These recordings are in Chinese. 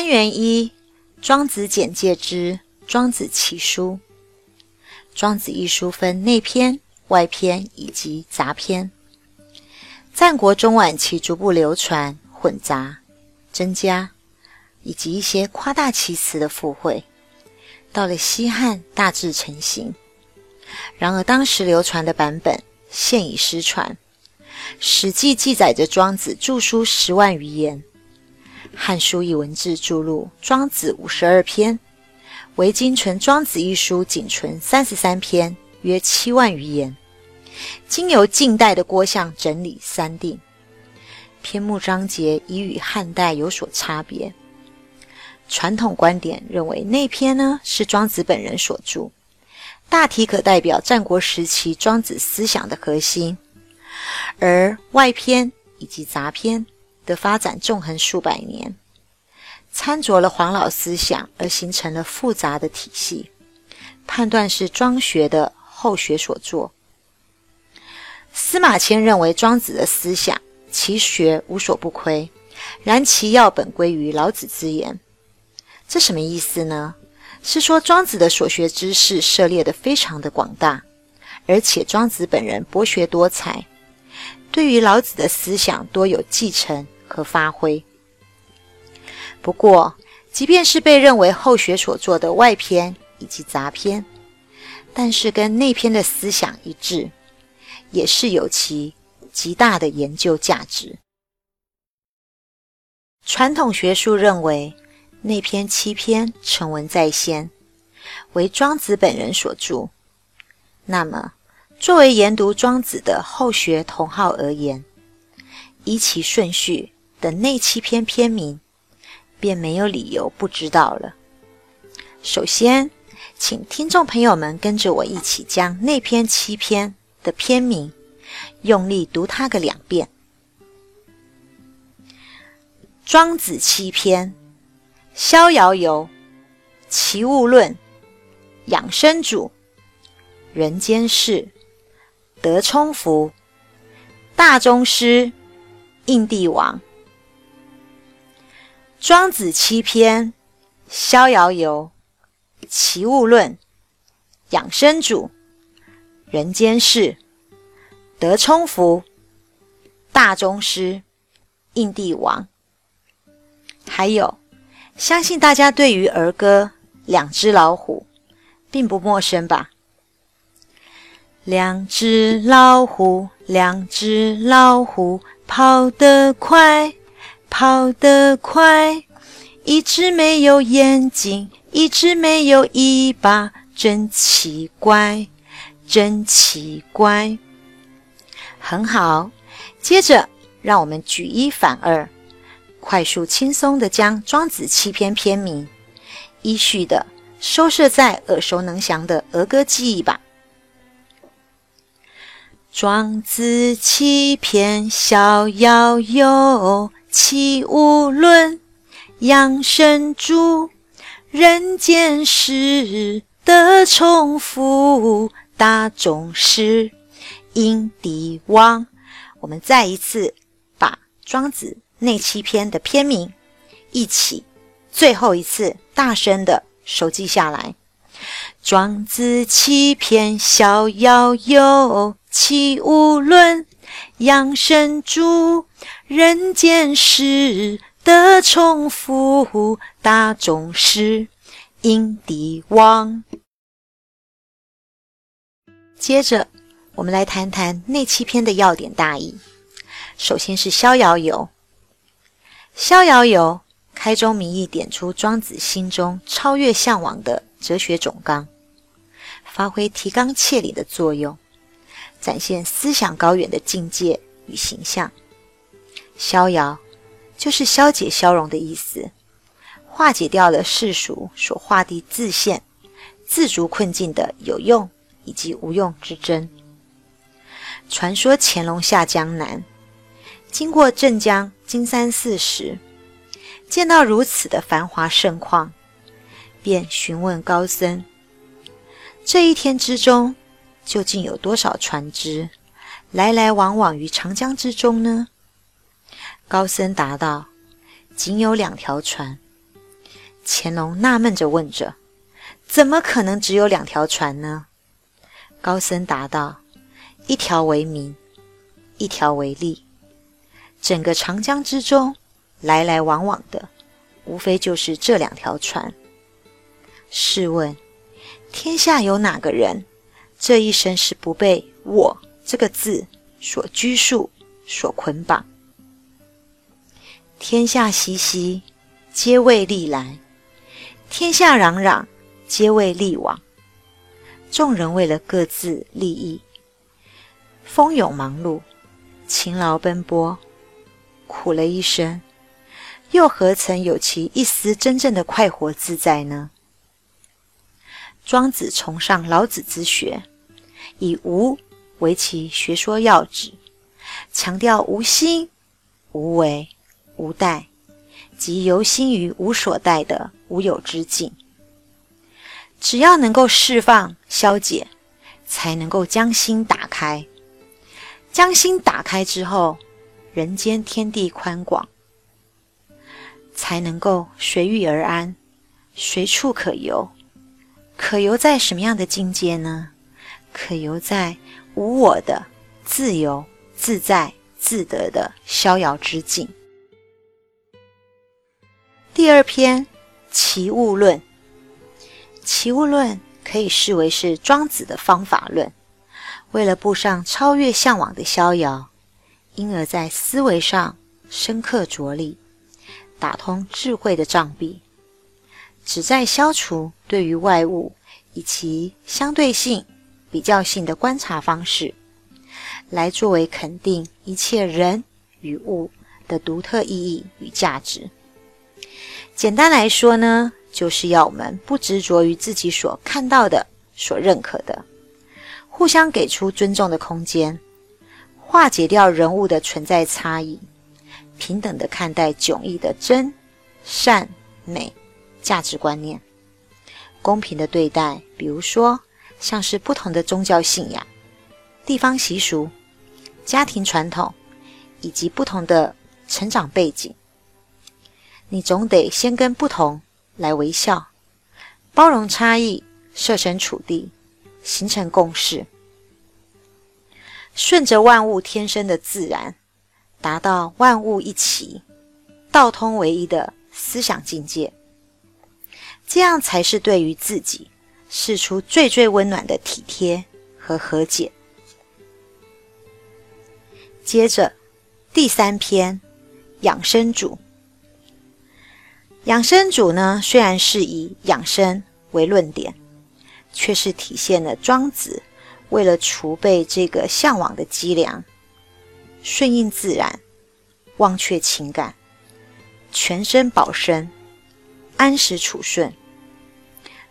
单元一：庄子简介之《庄子奇书》。庄子一书分内篇、外篇以及杂篇。战国中晚期逐步流传、混杂、增加，以及一些夸大其词的附会。到了西汉，大致成型。然而，当时流传的版本现已失传。《史记》记载着庄子著书十万余言，《汉书》以文字著录庄子五十二篇，唯今存《庄子》一书仅存三十三篇，约七万余言。经由近代的郭象整理三定，篇目章节已与汉代有所差别。传统观点认为，内篇呢是庄子本人所著，大体可代表战国时期庄子思想的核心；而外篇以及杂篇的发展纵横数百年，参着了黄老思想而形成了复杂的体系，判断是庄学的后学所作。司马迁认为，庄子的思想其学无所不窥，然其要本归于老子之言。这什么意思呢？是说庄子的所学知识涉猎的非常的广大，而且庄子本人博学多才，对于老子的思想多有继承和发挥。不过，即便是被认为后学所做的外篇以及杂篇，但是跟内篇的思想一致，也是有其极大的研究价值。传统学术认为。那篇七篇成文在先，为庄子本人所著。那么，作为研读庄子的后学同好而言，依其顺序的那七篇篇名，便没有理由不知道了。首先，请听众朋友们跟着我一起将那篇七篇的篇名，用力读它个两遍。庄子七篇。逍遥游，齐物论，养生主，人间事，德充福，大宗师，应帝王。庄子七篇：逍遥游，齐物论，养生主，人间事，德充福，大宗师，应帝王。还有。相信大家对于儿歌《两只老虎》并不陌生吧？两只老虎，两只老虎，跑得快，跑得快。一只没有眼睛，一只没有尾巴，真奇怪，真奇怪。很好，接着让我们举一反二。快速轻松地将庄子七篇篇名依序地收摄在耳熟能详的儿歌记忆吧。庄子七篇：逍遥游，齐物论，养生主，人间事，德充福，大宗师，应帝王。我们再一次把庄子。那七篇的篇名，一起，最后一次大声的熟记下来。庄子七篇：逍遥游，齐物论，养生主，人间事，德充福，大宗师，应帝王。接着，我们来谈谈那七篇的要点大意。首先是逍遥游。逍遥游，开宗明义点出庄子心中超越向往的哲学总纲，发挥提纲挈领的作用，展现思想高远的境界与形象。逍遥就是消解、消融的意思，化解掉了世俗所画地自限、自足困境的有用以及无用之争。传说乾隆下江南。经过镇江金山寺时，见到如此的繁华盛况，便询问高僧：“这一天之中，究竟有多少船只来来往往于长江之中呢？”高僧答道：“仅有两条船，乾隆纳闷着问着：“怎么可能只有两条船呢？”高僧答道：“一条为名，一条为利。整个长江之中，来来往往的，无非就是这两条船。试问，天下有哪个人，这一生是不被‘我’这个字所拘束、所捆绑？天下熙熙，皆为利来；天下攘攘，皆为利往。”众人为了各自利益，蜂拥忙碌，勤劳奔波，苦了一生，又何曾有其一丝真正的快活自在呢？庄子崇尚老子之学，以无为其学说要旨，强调无心、无为、无待，即由心于无所待的无有之境。只要能够释放、消解，才能够将心打开。将心打开之后，人间天地宽广，才能够随遇而安，随处可游。可游在什么样的境界呢？可游在无我的自由自在、自得的逍遥之境。第二篇《齐物论》。齐物论可以视为是庄子的方法论，为了步上超越向往的逍遥，因而在思维上深刻着力，打通智慧的障壁，旨在消除对于外物以其相对性、比较性的观察方式，来作为肯定一切人与物的独特意义与价值。简单来说呢？就是要我们不执着于自己所看到的、所认可的，互相给出尊重的空间，化解掉人物的存在差异，平等的看待迥异的真、善、美价值观念，公平的对待，比如说像是不同的宗教信仰、地方习俗、家庭传统以及不同的成长背景，你总得先跟不同。来微笑，包容差异，设身处地，形成共识，顺着万物天生的自然，达到万物一起、道通唯一的思想境界。这样才是对于自己试出最最温暖的体贴和和解。接着，第三篇养生主。养生主呢，虽然是以养生为论点，却是体现了庄子为了储备这个向往的脊梁，顺应自然，忘却情感，全身保身，安时处顺。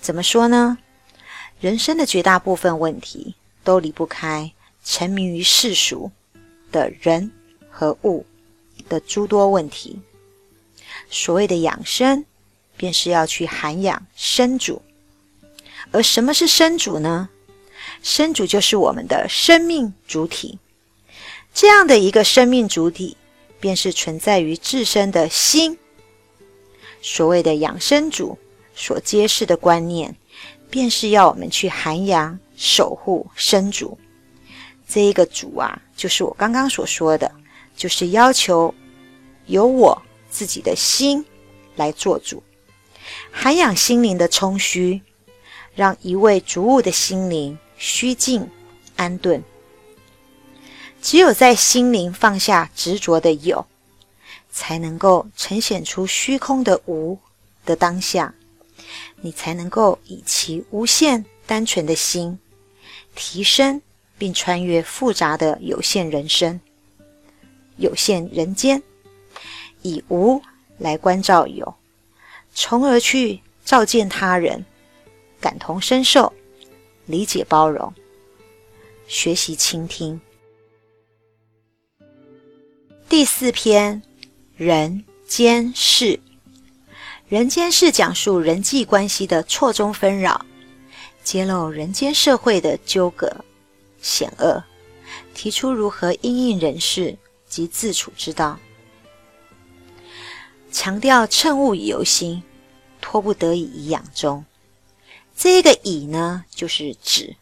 怎么说呢？人生的绝大部分问题都离不开沉迷于世俗的人和物的诸多问题。所谓的养生，便是要去涵养生主。而什么是生主呢？生主就是我们的生命主体。这样的一个生命主体，便是存在于自身的心。所谓的养生主所揭示的观念，便是要我们去涵养、守护生主。这一个主啊，就是我刚刚所说的，就是要求由我。自己的心来做主，涵养心灵的充虚，让一味逐物的心灵虚静安顿。只有在心灵放下执着的有，才能够呈现出虚空的无的当下，你才能够以其无限单纯的心，提升并穿越复杂的有限人生、有限人间。以无来关照有，从而去照见他人，感同身受，理解包容，学习倾听。第四篇人间事，人间事讲述人际关系的错综纷扰，揭露人间社会的纠葛险恶，提出如何因应人事及自处之道。强调乘物以由心，托不得已以养中。这个以呢，就是止，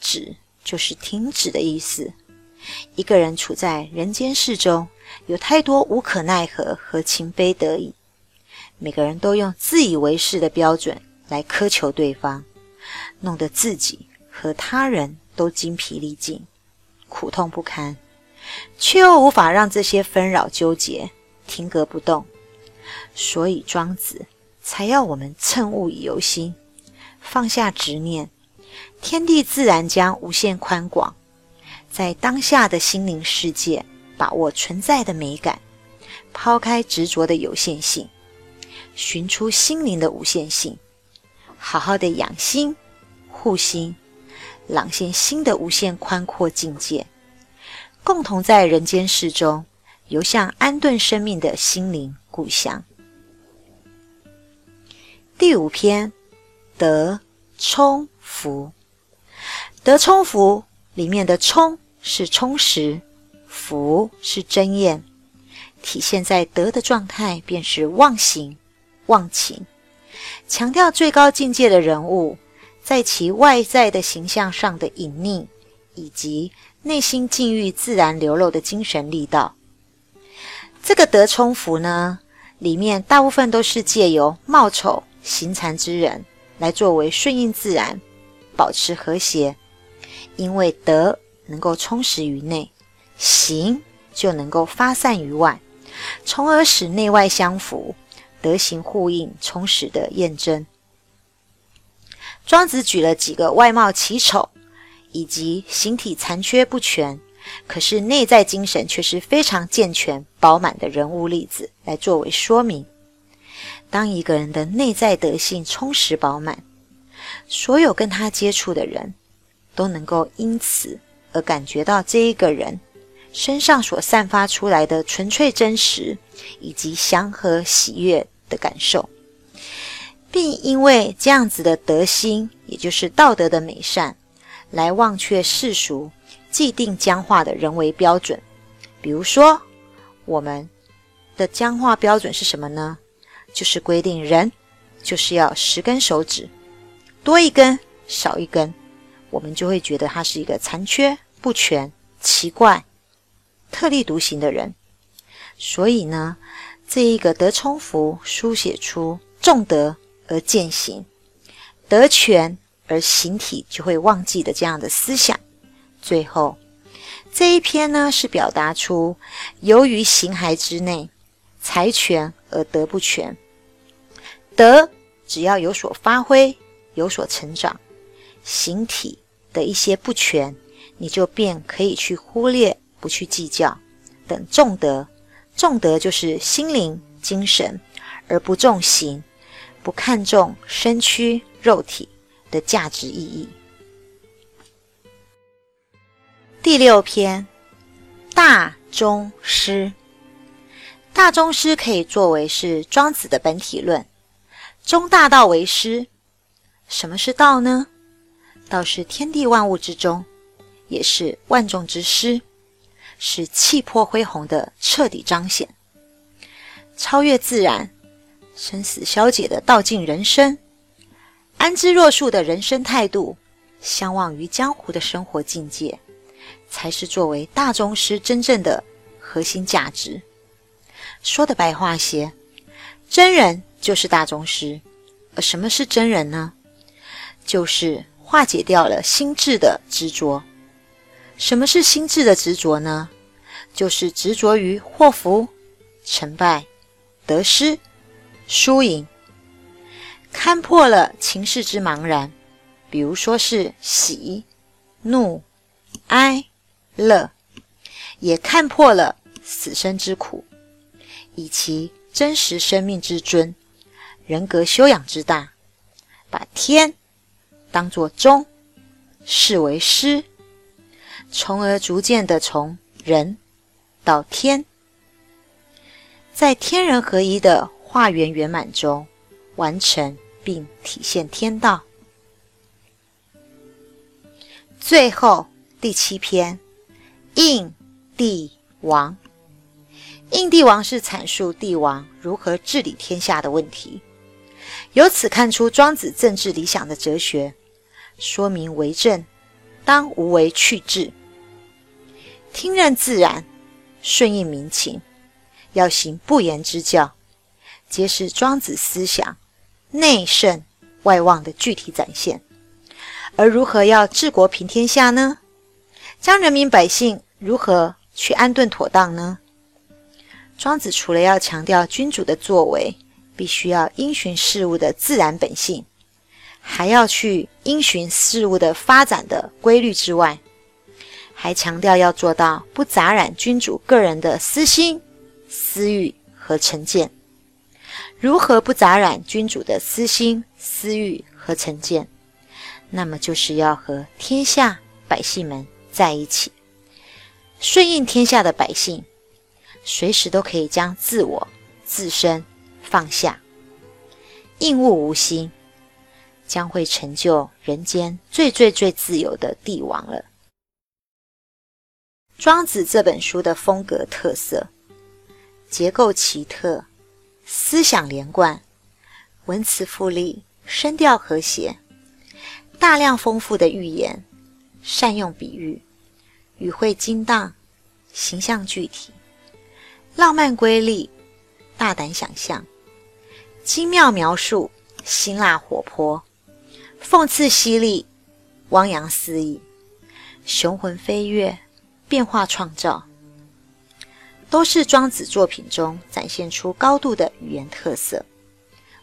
止就是停止的意思。一个人处在人间世中，有太多无可奈何和情非得已，每个人都用自以为是的标准来苛求对方，弄得自己和他人都精疲力尽，苦痛不堪，却又无法让这些纷扰纠结停格不动。所以庄子才要我们趁物以由心，放下执念，天地自然将无限宽广。在当下的心灵世界，把握存在的美感，抛开执着的有限性，寻出心灵的无限性，好好的养心、护心，朗现心的无限宽阔境界，共同在人间世中游向安顿生命的心灵故乡。第五篇，德充福，德充福。里面的充是充实，福是真验，体现在德的状态便是忘形、忘情。强调最高境界的人物，在其外在的形象上的隐匿，以及内心境遇自然流露的精神力道。这个德充福呢，里面大部分都是借由貌丑行残之人来作为顺应自然，保持和谐。因为德能够充实于内，行就能够发散于外，从而使内外相符，德行互应，充实的验证。庄子举了几个外貌奇丑，以及形体残缺不全，可是内在精神却是非常健全饱满的人物例子，来作为说明。当一个人的内在德性充实饱满，所有跟他接触的人。都能够因此而感觉到这一个人身上所散发出来的纯粹真实，以及祥和喜悦的感受，并因为这样子的德心，也就是道德的美善，来忘却世俗既定僵化的人为标准。比如说，我们的僵化标准是什么呢？就是规定人就是要十根手指，多一根少一根。我们就会觉得他是一个残缺不全、奇怪、特立独行的人。所以呢，这一个德充符书写出重德而践行，德全而形体就会忘记的这样的思想。最后这一篇呢，是表达出由于形骸之内财全而德不全，德只要有所发挥、有所成长。形体的一些不全，你就便可以去忽略，不去计较。等重德，重德就是心灵、精神，而不重形，不看重身躯、肉体的价值意义。第六篇，大宗师。大宗师可以作为是庄子的本体论，中大道为师。什么是道呢？道是天地万物之中，也是万众之师，是气魄恢宏的彻底彰显，超越自然、生死消解的道尽人生，安之若素的人生态度，相忘于江湖的生活境界，才是作为大宗师真正的核心价值。说的白话些，真人就是大宗师。而什么是真人呢？就是。化解掉了心智的执着。什么是心智的执着呢？就是执着于祸福、成败、得失、输赢，看破了情势之茫然。比如说是喜、怒、哀、乐，也看破了死生之苦，以其真实生命之尊、人格修养之大，把天。当作中，视为师，从而逐渐的从人到天，在天人合一的化圆圆满中完成并体现天道。最后第七篇，应帝王。应帝王是阐述帝王如何治理天下的问题。由此看出庄子政治理想的哲学，说明为政当无为去治，听任自然，顺应民情，要行不言之教，皆是庄子思想内圣外望的具体展现。而如何要治国平天下呢？将人民百姓如何去安顿妥当呢？庄子除了要强调君主的作为必须要因循事物的自然本性，还要去因循事物的发展的规律之外，还强调要做到不杂染君主个人的私心、私欲和成见。如何不杂染君主的私心、私欲和成见？那么就是要和天下百姓们在一起，顺应天下的百姓。随时都可以将自我、自身放下，应物无心，将会成就人间最最最自由的帝王了。庄子这本书的风格特色，结构奇特，思想连贯，文辞富丽，声调和谐，大量丰富的寓言，善用比喻，语汇精当，形象具体。浪漫瑰丽，大胆想象，精妙描述，辛辣活泼，讽刺犀利，汪洋肆意，雄浑飞跃，变化创造，都是庄子作品中展现出高度的语言特色，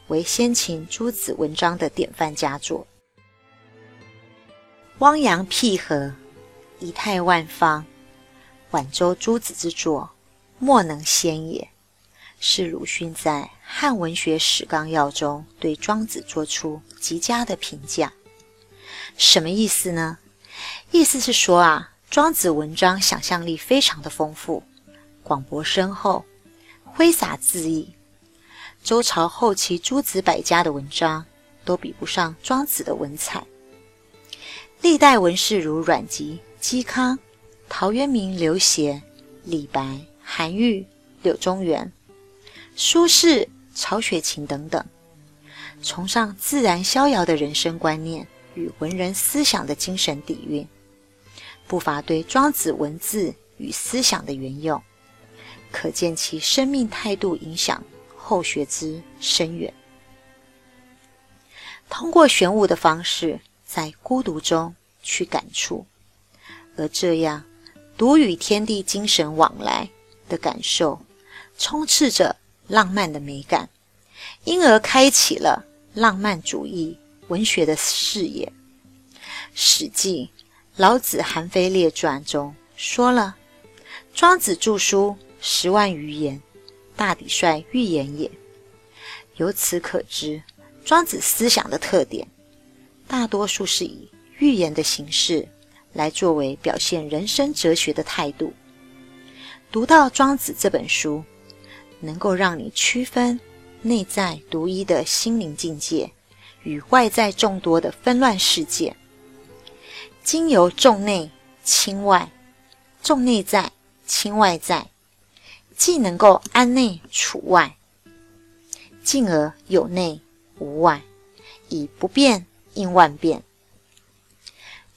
为先秦诸子文章的典范佳作。汪洋辟河，仪态万方，晚周诸子之作。莫能先也，是鲁迅在《汉文学史纲要》中对庄子做出极佳的评价。什么意思呢？意思是说啊，庄子文章想象力非常的丰富，广博深厚，挥洒恣意。周朝后期诸子百家的文章都比不上庄子的文采。历代文士如阮籍、嵇康、陶渊明、刘勰、李白。韩愈、柳宗元、苏轼、曹雪芹等等，崇尚自然逍遥的人生观念与文人思想的精神底蕴，不乏对庄子文字与思想的援用，可见其生命态度影响后学之深远。通过玄武的方式，在孤独中去感触，而这样独与天地精神往来。的感受，充斥着浪漫的美感，因而开启了浪漫主义文学的视野。《史记·老子韩非列传》中说了：“庄子著书十万余言，大抵率寓言也。”由此可知，庄子思想的特点，大多数是以寓言的形式来作为表现人生哲学的态度。读到《庄子》这本书，能够让你区分内在独一的心灵境界与外在众多的纷乱世界。经由重内轻外，重内在，轻外在，既能够安内处外，进而有内无外，以不变应万变，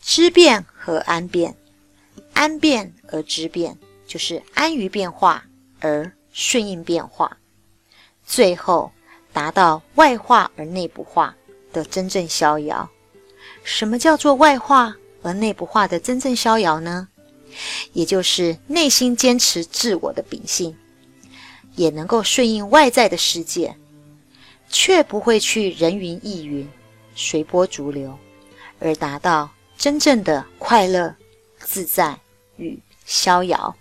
知变和安变，安变而知变。就是安于变化而顺应变化，最后达到外化而内不化的真正逍遥。什么叫做外化而内部化的真正逍遥呢？也就是内心坚持自我的秉性，也能够顺应外在的世界，却不会去人云亦云、随波逐流，而达到真正的快乐、自在与逍遥。